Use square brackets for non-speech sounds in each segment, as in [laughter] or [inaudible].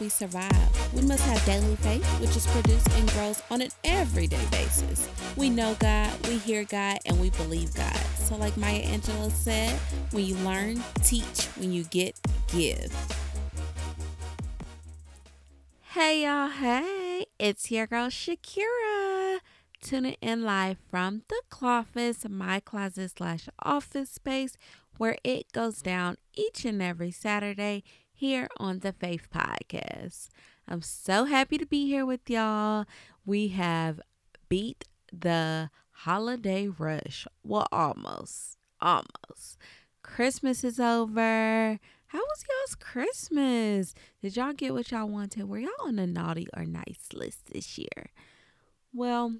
we survive. We must have daily faith, which is produced and grows on an everyday basis. We know God, we hear God, and we believe God. So, like Maya Angelou said, when you learn, teach, when you get, give. Hey, y'all. Hey, it's your girl Shakera. Tuning in live from the Cloffice, my closet slash office space, where it goes down each and every Saturday here on the Faith Podcast. I'm so happy to be here with y'all. We have beat the holiday rush. Well, almost. Almost. Christmas is over. How was y'all's Christmas? Did y'all get what y'all wanted? Were y'all on a naughty or nice list this year? Well,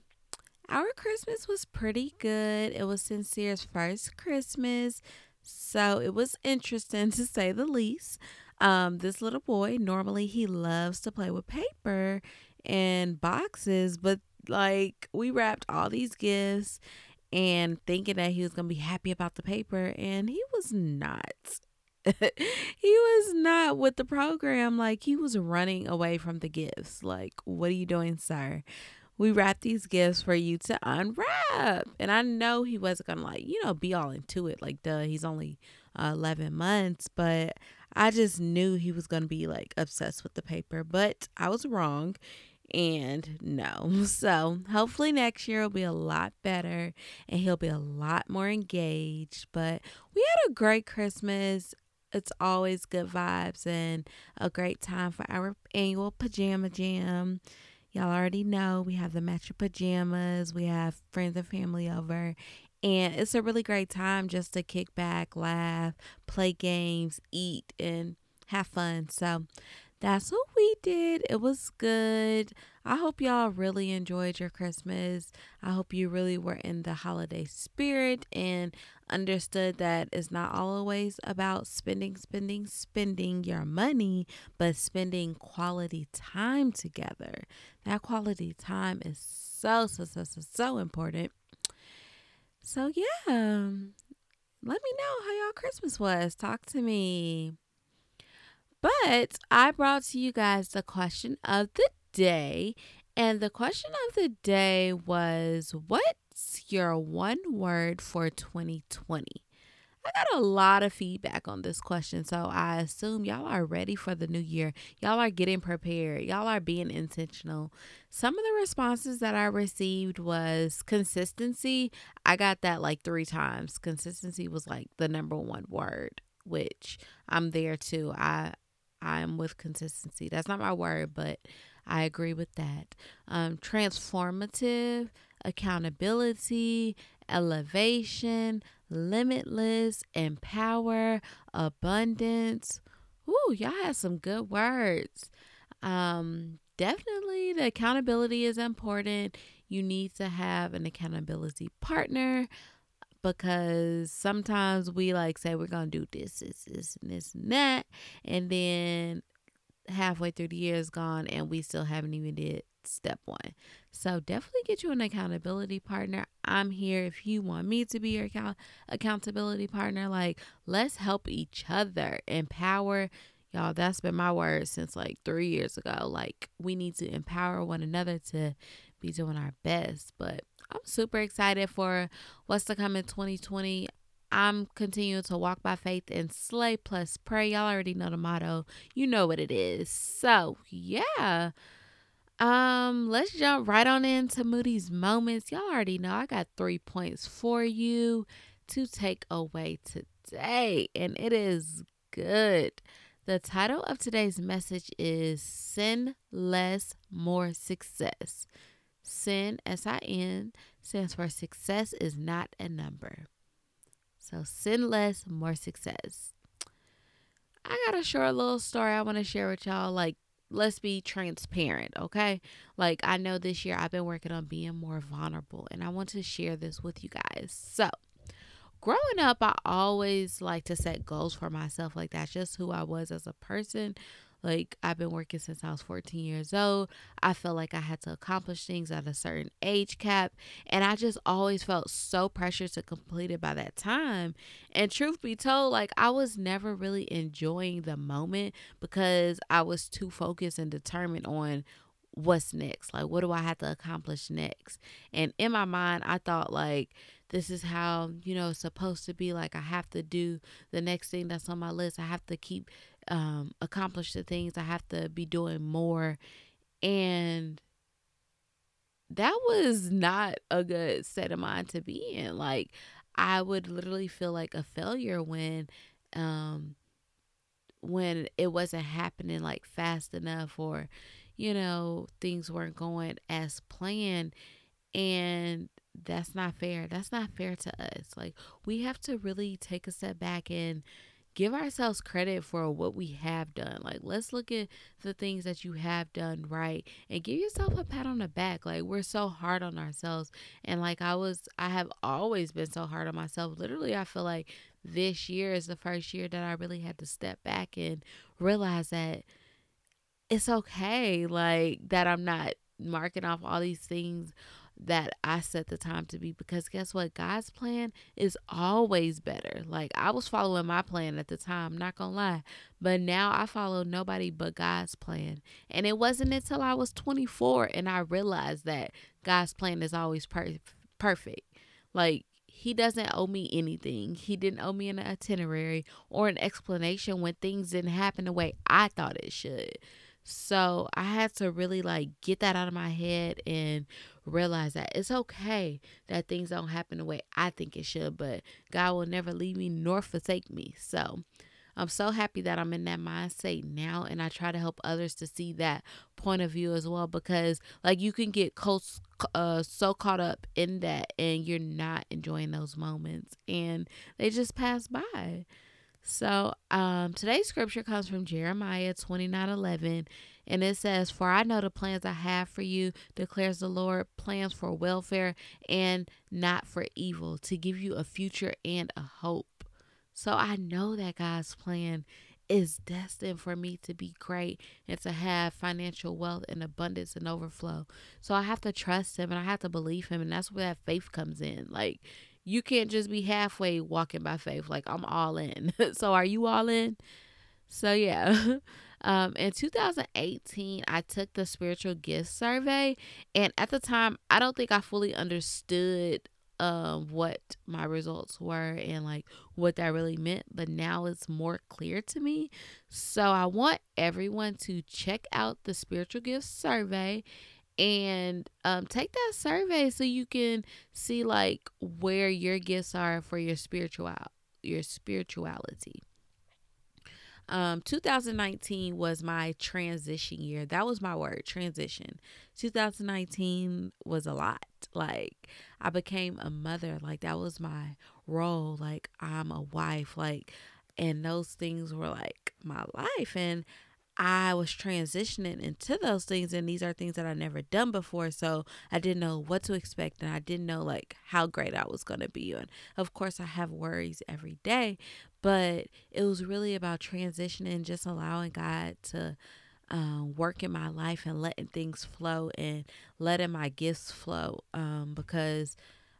our Christmas was pretty good. It was Sincere's first Christmas, so it was interesting [laughs] to say the least. Um, this little boy, normally he loves to play with paper and boxes, but like we wrapped all these gifts and thinking that he was going to be happy about the paper, and he was not. [laughs] he was not with the program. Like he was running away from the gifts. Like, what are you doing, sir? We wrapped these gifts for you to unwrap. And I know he wasn't going to, like, you know, be all into it. Like, duh, he's only uh, 11 months. But I just knew he was going to be like obsessed with the paper, but I was wrong. And no. [laughs] So hopefully next year will be a lot better and he'll be a lot more engaged. But we had a great Christmas. It's always good vibes and a great time for our annual pajama jam. Y'all already know we have the matching pajamas, we have friends and family over, and it's a really great time just to kick back, laugh, play games, eat, and have fun. So that's what we did. It was good. I hope y'all really enjoyed your Christmas. I hope you really were in the holiday spirit and understood that it's not always about spending, spending, spending your money, but spending quality time together. That quality time is so, so, so, so, so important. So, yeah, let me know how y'all Christmas was. Talk to me. But I brought to you guys the question of the day. And the question of the day was What's your one word for 2020? I got a lot of feedback on this question, so I assume y'all are ready for the new year. Y'all are getting prepared. Y'all are being intentional. Some of the responses that I received was consistency. I got that like 3 times. Consistency was like the number one word, which I'm there too. I I'm with consistency. That's not my word, but I agree with that. Um, transformative, accountability, elevation, limitless, empower, abundance. Ooh, y'all have some good words. Um, definitely the accountability is important. You need to have an accountability partner because sometimes we like say we're gonna do this, this, this, and this and that, and then halfway through the year is gone and we still haven't even did step one. So definitely get you an accountability partner. I'm here if you want me to be your account- accountability partner. Like, let's help each other, empower. Y'all, that's been my word since like three years ago. Like, we need to empower one another to be doing our best. But I'm super excited for what's to come in 2020. I'm continuing to walk by faith and slay plus pray. Y'all already know the motto. You know what it is. So, yeah. Um, let's jump right on into Moody's moments. Y'all already know I got 3 points for you to take away today, and it is good. The title of today's message is Sin Less More Success. Sin, S I N, stands for success is not a number. So, sin less, more success. I got a short little story I want to share with y'all. Like, let's be transparent, okay? Like, I know this year I've been working on being more vulnerable, and I want to share this with you guys. So, growing up, I always like to set goals for myself. Like, that's just who I was as a person. Like, I've been working since I was 14 years old. I felt like I had to accomplish things at a certain age cap. And I just always felt so pressured to complete it by that time. And truth be told, like, I was never really enjoying the moment because I was too focused and determined on what's next. Like, what do I have to accomplish next? And in my mind, I thought, like, this is how you know it's supposed to be like i have to do the next thing that's on my list i have to keep um accomplish the things i have to be doing more and that was not a good state of mind to be in like i would literally feel like a failure when um when it wasn't happening like fast enough or you know things weren't going as planned and that's not fair. That's not fair to us. Like, we have to really take a step back and give ourselves credit for what we have done. Like, let's look at the things that you have done right and give yourself a pat on the back. Like, we're so hard on ourselves. And like, I was, I have always been so hard on myself. Literally, I feel like this year is the first year that I really had to step back and realize that it's okay. Like, that I'm not marking off all these things that I set the time to be because guess what? God's plan is always better. Like I was following my plan at the time, not gonna lie. But now I follow nobody but God's plan. And it wasn't until I was 24 and I realized that God's plan is always per- perfect. Like he doesn't owe me anything. He didn't owe me an itinerary or an explanation when things didn't happen the way I thought it should. So I had to really like get that out of my head and realize that it's okay that things don't happen the way I think it should, but God will never leave me nor forsake me. So I'm so happy that I'm in that mindset now and I try to help others to see that point of view as well because like you can get close uh so caught up in that and you're not enjoying those moments and they just pass by. So, um, today's scripture comes from Jeremiah 29 11, and it says, For I know the plans I have for you, declares the Lord, plans for welfare and not for evil, to give you a future and a hope. So, I know that God's plan is destined for me to be great and to have financial wealth and abundance and overflow. So, I have to trust Him and I have to believe Him, and that's where that faith comes in. Like, you can't just be halfway walking by faith. Like I'm all in. [laughs] so are you all in? So yeah. [laughs] Um, in 2018, I took the spiritual gifts survey, and at the time, I don't think I fully understood um what my results were and like what that really meant but now it's more clear to me so i want everyone to check out the spiritual gifts survey and um, take that survey so you can see like where your gifts are for your spiritual your spirituality. Um 2019 was my transition year. That was my word transition. 2019 was a lot. Like i became a mother. Like that was my role. Like i'm a wife. Like and those things were like my life. And I was transitioning into those things and these are things that I never done before so I didn't know what to expect and I didn't know like how great I was to be and of course I have worries every day but it was really about transitioning just allowing God to um, work in my life and letting things flow and letting my gifts flow um, because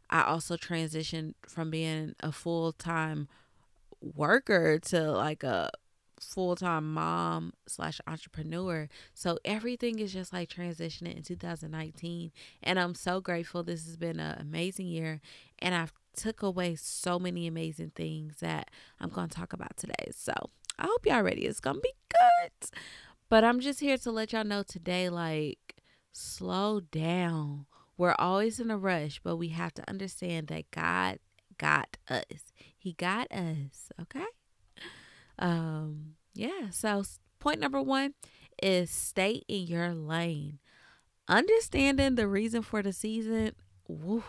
I also transitioned from being a full-time worker to like a full time mom slash entrepreneur. So everything is just like transitioning in 2019. And I'm so grateful. This has been an amazing year. And I've took away so many amazing things that I'm going to talk about today. So I hope y'all ready. It's going to be good. But I'm just here to let y'all know today, like, slow down. We're always in a rush, but we have to understand that God got us. He got us, okay? Um, yeah. So point number one is stay in your lane. Understanding the reason for the season, woo,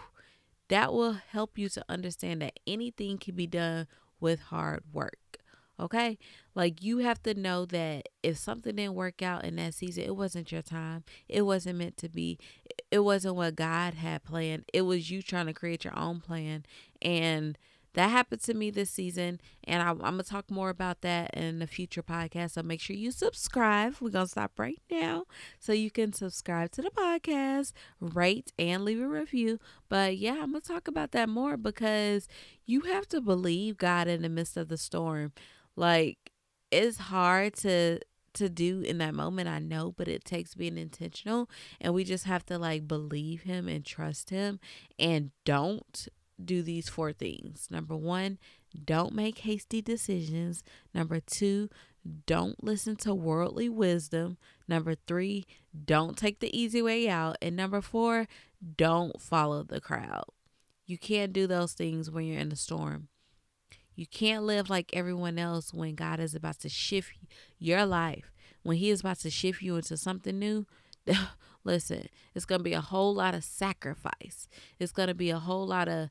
that will help you to understand that anything can be done with hard work. Okay? Like you have to know that if something didn't work out in that season, it wasn't your time. It wasn't meant to be. It wasn't what God had planned. It was you trying to create your own plan and that happened to me this season, and I, am gonna talk more about that in a future podcast. So make sure you subscribe. We're gonna stop right now, so you can subscribe to the podcast, rate, and leave a review. But yeah, I'm gonna talk about that more because you have to believe God in the midst of the storm. Like it's hard to to do in that moment i know but it takes being intentional and we just have to like believe him and trust him and don't do these four things. Number one, don't make hasty decisions. Number two, don't listen to worldly wisdom. Number three, don't take the easy way out. And number four, don't follow the crowd. You can't do those things when you're in a storm. You can't live like everyone else when God is about to shift your life. When He is about to shift you into something new, [laughs] listen, it's going to be a whole lot of sacrifice. It's going to be a whole lot of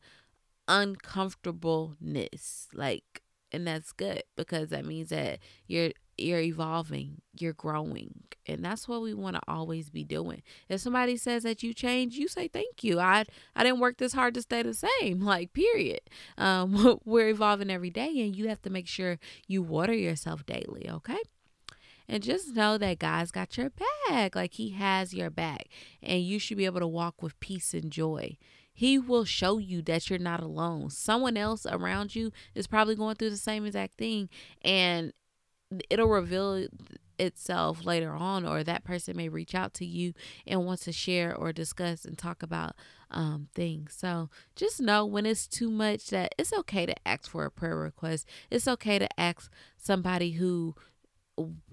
uncomfortableness. Like, and that's good because that means that you're you're evolving, you're growing. And that's what we want to always be doing. If somebody says that you change, you say thank you. I I didn't work this hard to stay the same. [laughs] Like period. Um [laughs] we're evolving every day and you have to make sure you water yourself daily, okay? And just know that God's got your back. Like He has your back. And you should be able to walk with peace and joy. He will show you that you're not alone. Someone else around you is probably going through the same exact thing. And it'll reveal itself later on or that person may reach out to you and want to share or discuss and talk about um, things so just know when it's too much that it's okay to ask for a prayer request it's okay to ask somebody who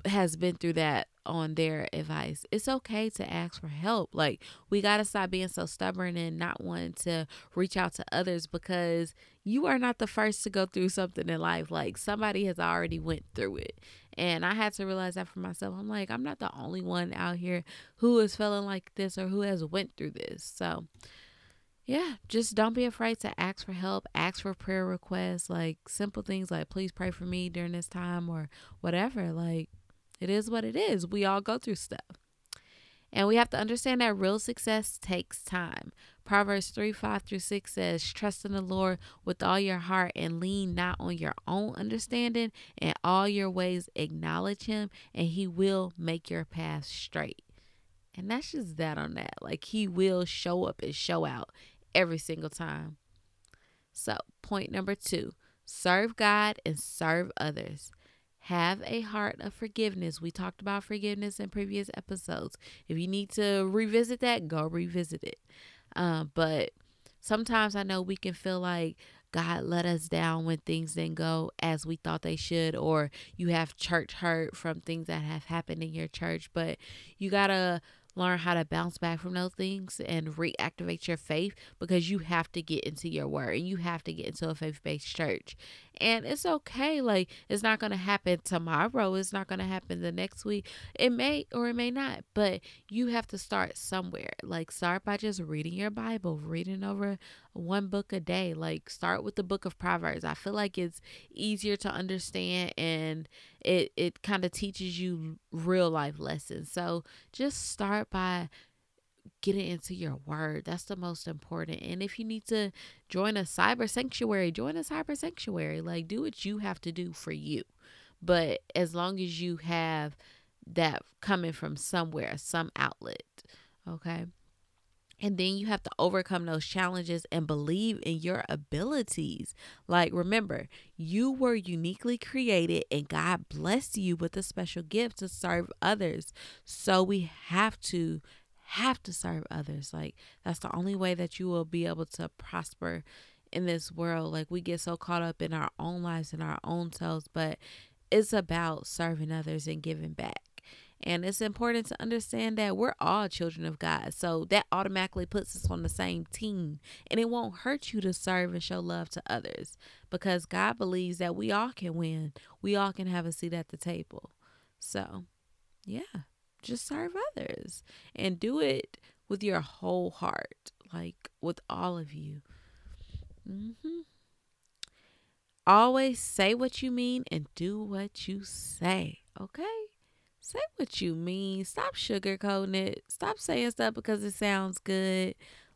has been through that on their advice. It's okay to ask for help. Like we got to stop being so stubborn and not wanting to reach out to others because you are not the first to go through something in life. Like somebody has already went through it. And I had to realize that for myself. I'm like, I'm not the only one out here who is feeling like this or who has went through this. So, yeah, just don't be afraid to ask for help, ask for prayer requests, like simple things like please pray for me during this time or whatever. Like it is what it is. We all go through stuff. And we have to understand that real success takes time. Proverbs 3 5 through 6 says, Trust in the Lord with all your heart and lean not on your own understanding. In all your ways, acknowledge Him, and He will make your path straight. And that's just that on that. Like, He will show up and show out every single time. So, point number two serve God and serve others. Have a heart of forgiveness. We talked about forgiveness in previous episodes. If you need to revisit that, go revisit it. Uh, but sometimes I know we can feel like God let us down when things didn't go as we thought they should, or you have church hurt from things that have happened in your church. But you got to learn how to bounce back from those things and reactivate your faith because you have to get into your word and you have to get into a faith based church. And it's okay. Like, it's not going to happen tomorrow. It's not going to happen the next week. It may or it may not, but you have to start somewhere. Like, start by just reading your Bible, reading over one book a day. Like, start with the book of Proverbs. I feel like it's easier to understand and it, it kind of teaches you real life lessons. So, just start by getting into your word. That's the most important. And if you need to join a cyber sanctuary, join a cyber sanctuary. Like do what you have to do for you. But as long as you have that coming from somewhere, some outlet, okay? And then you have to overcome those challenges and believe in your abilities. Like, remember, you were uniquely created and God blessed you with a special gift to serve others. So we have to have to serve others. Like that's the only way that you will be able to prosper in this world. Like we get so caught up in our own lives and our own selves, but it's about serving others and giving back. And it's important to understand that we're all children of God. So that automatically puts us on the same team. And it won't hurt you to serve and show love to others because God believes that we all can win. We all can have a seat at the table. So, yeah just serve others and do it with your whole heart, like with all of you. Mm-hmm. Always say what you mean and do what you say, okay? Say what you mean. Stop sugarcoating it. Stop saying stuff because it sounds good.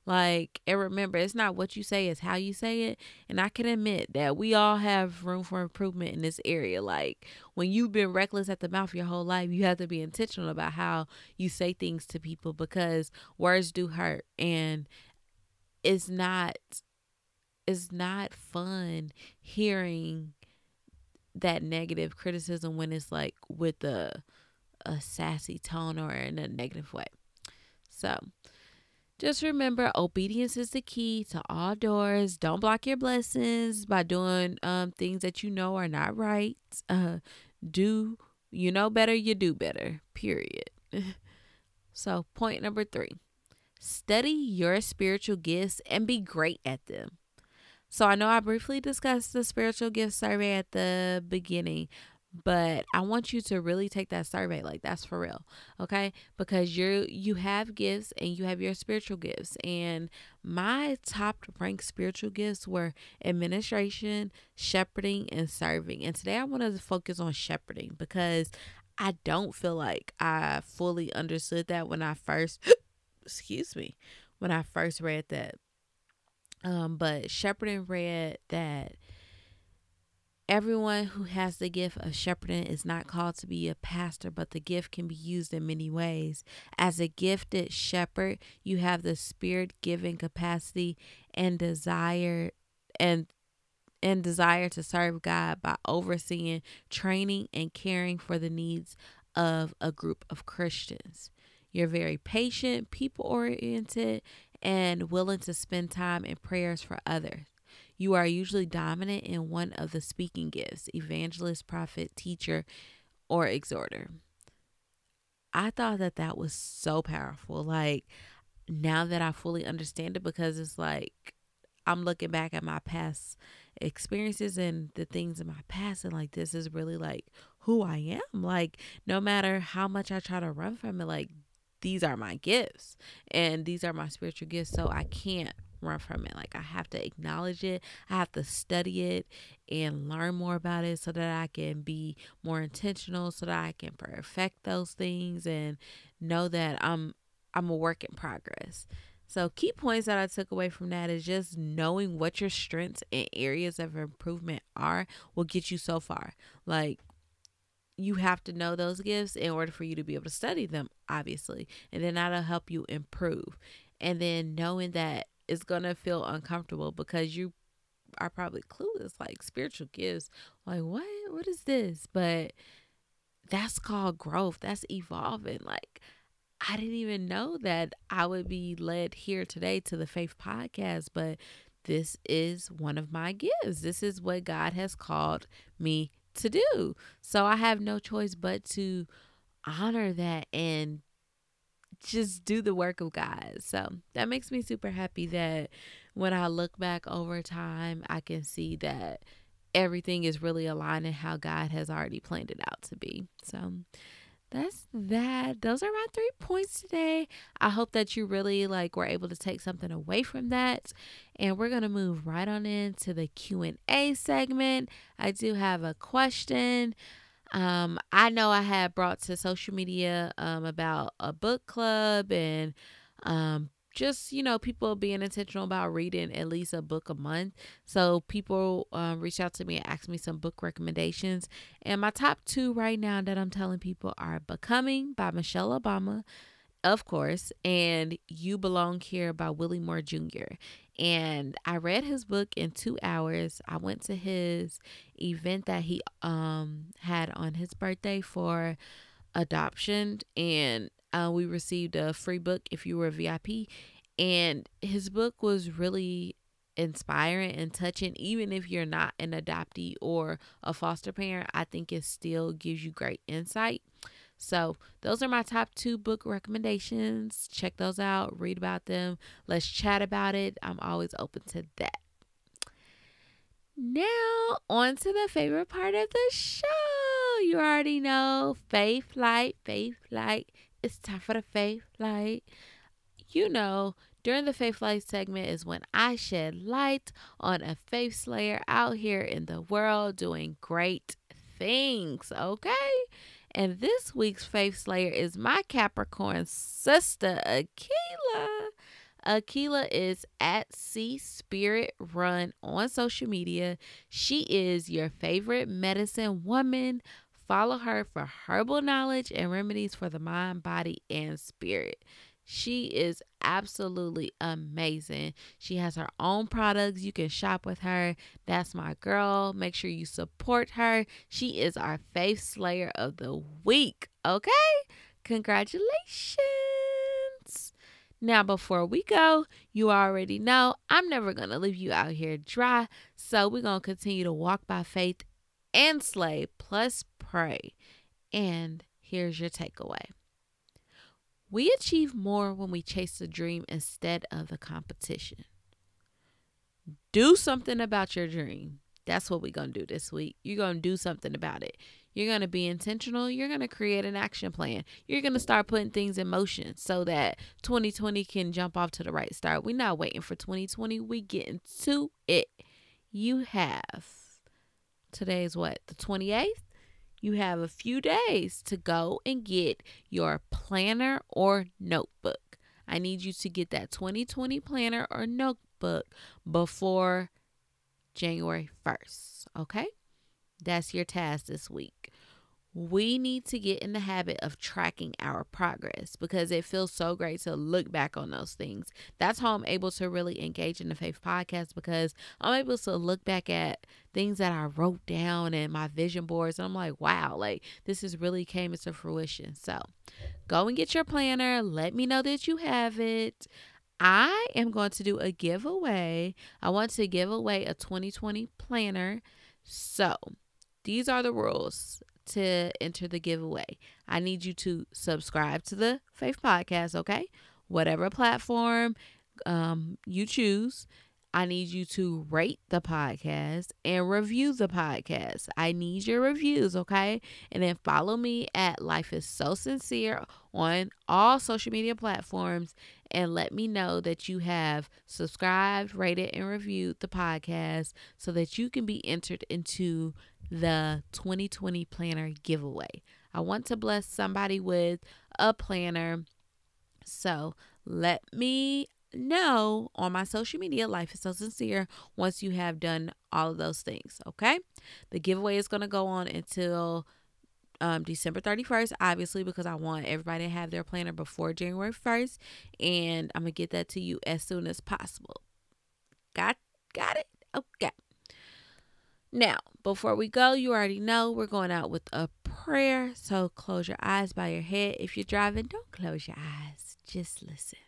Like, and remember, it's not what you say, it's how you say it. And I can admit that we all have room for improvement in this area. Like, when you've been reckless at the mouth your whole life, you have to be intentional about how you say things to people because words do hurt. And it's not it's not fun hearing that negative criticism when it's like with a a sassy tone or in a negative way. So just remember obedience is the key to all doors. Don't block your blessings by doing um things that you know are not right. Uh do you know better, you do better. Period. [laughs] so point number 3. Study your spiritual gifts and be great at them. So I know I briefly discussed the spiritual gift survey at the beginning, but I want you to really take that survey like that's for real, okay? Because you're you have gifts and you have your spiritual gifts and my top ranked spiritual gifts were administration, shepherding and serving. And today I want to focus on shepherding because I don't feel like I fully understood that when I first [gasps] excuse me, when I first read that um, but shepherding read that everyone who has the gift of shepherding is not called to be a pastor, but the gift can be used in many ways. As a gifted shepherd, you have the spirit giving capacity and desire and and desire to serve God by overseeing, training, and caring for the needs of a group of Christians. You're very patient, people oriented, and willing to spend time in prayers for others. You are usually dominant in one of the speaking gifts evangelist, prophet, teacher, or exhorter. I thought that that was so powerful. Like, now that I fully understand it, because it's like I'm looking back at my past experiences and the things in my past, and like, this is really like who I am. Like, no matter how much I try to run from it, like, these are my gifts and these are my spiritual gifts. So I can't run from it. Like I have to acknowledge it. I have to study it and learn more about it so that I can be more intentional so that I can perfect those things and know that I'm I'm a work in progress. So key points that I took away from that is just knowing what your strengths and areas of improvement are will get you so far. Like you have to know those gifts in order for you to be able to study them, obviously. And then that'll help you improve. And then knowing that it's going to feel uncomfortable because you are probably clueless, like spiritual gifts. Like, what? What is this? But that's called growth. That's evolving. Like, I didn't even know that I would be led here today to the Faith Podcast, but this is one of my gifts. This is what God has called me to do. So I have no choice but to honor that and just do the work of God. So that makes me super happy that when I look back over time, I can see that everything is really aligning how God has already planned it out to be. So that's that. Those are my three points today. I hope that you really like were able to take something away from that. And we're to move right on into the Q&A segment. I do have a question. Um, I know I had brought to social media um, about a book club and um, just you know people being intentional about reading at least a book a month. So people um, reach out to me and ask me some book recommendations. And my top two right now that i'm telling people are becoming by michelle obama of course and you belong here by willie moore jr and i read his book in two hours i went to his event that he um had on his birthday for adoption and uh, we received a free book if you were a VIP. And his book was really inspiring and touching. Even if you're not an adoptee or a foster parent, I think it still gives you great insight. So, those are my top two book recommendations. Check those out, read about them. Let's chat about it. I'm always open to that. Now, on to the favorite part of the show. You already know Faith Light, Faith Light. It's time for the Faith Light. You know, during the Faith Light segment is when I shed light on a faith slayer out here in the world doing great things, okay? And this week's faith slayer is my Capricorn sister, Akila. Akila is at Sea Spirit Run on social media. She is your favorite medicine woman. Follow her for herbal knowledge and remedies for the mind, body, and spirit. She is absolutely amazing. She has her own products. You can shop with her. That's my girl. Make sure you support her. She is our faith slayer of the week. Okay? Congratulations. Now, before we go, you already know I'm never going to leave you out here dry. So, we're going to continue to walk by faith and slay, plus pray. And here's your takeaway we achieve more when we chase the dream instead of the competition. Do something about your dream. That's what we're going to do this week. You're going to do something about it. You're going to be intentional. You're going to create an action plan. You're going to start putting things in motion so that 2020 can jump off to the right start. We're not waiting for 2020. We getting to it. You have today's what? The 28th? You have a few days to go and get your planner or notebook. I need you to get that 2020 planner or notebook before January 1st. Okay? That's your task this week. We need to get in the habit of tracking our progress because it feels so great to look back on those things. That's how I'm able to really engage in the Faith Podcast because I'm able to look back at things that I wrote down and my vision boards. And I'm like, wow, like this has really came into fruition. So go and get your planner. Let me know that you have it. I am going to do a giveaway. I want to give away a 2020 planner. So, these are the rules to enter the giveaway. I need you to subscribe to the Faith Podcast, okay? Whatever platform um, you choose. I need you to rate the podcast and review the podcast. I need your reviews, okay? And then follow me at Life is So Sincere on all social media platforms and let me know that you have subscribed, rated, and reviewed the podcast so that you can be entered into the 2020 planner giveaway. I want to bless somebody with a planner. So let me know on my social media, Life is So Sincere, once you have done all of those things. Okay. The giveaway is going to go on until um, December 31st, obviously, because I want everybody to have their planner before January 1st. And I'm going to get that to you as soon as possible. Got, got it? Okay. Now, before we go, you already know we're going out with a prayer. So close your eyes by your head. If you're driving, don't close your eyes. Just listen.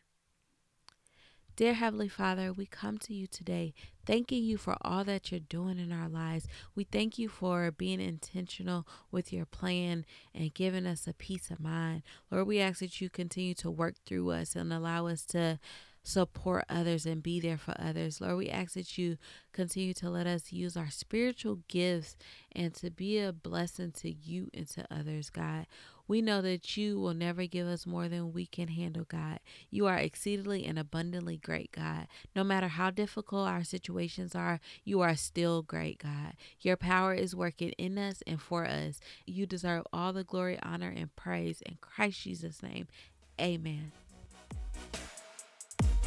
Dear Heavenly Father, we come to you today thanking you for all that you're doing in our lives. We thank you for being intentional with your plan and giving us a peace of mind. Lord, we ask that you continue to work through us and allow us to support others and be there for others. Lord, we ask that you continue to let us use our spiritual gifts and to be a blessing to you and to others, God. We know that you will never give us more than we can handle, God. You are exceedingly and abundantly great, God. No matter how difficult our situations are, you are still great, God. Your power is working in us and for us. You deserve all the glory, honor, and praise in Christ Jesus' name. Amen.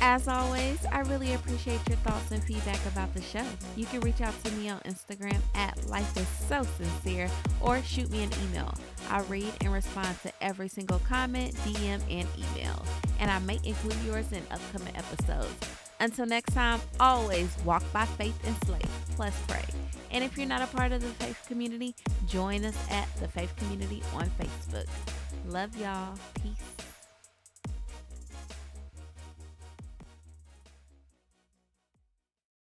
As always, I really appreciate your thoughts and feedback about the show. You can reach out to me on Instagram at Life is So Sincere or shoot me an email. I read and respond to every single comment, DM, and email, and I may include yours in upcoming episodes. Until next time, always walk by faith and slay, plus pray. And if you're not a part of the faith community, join us at the faith community on Facebook. Love y'all. Peace.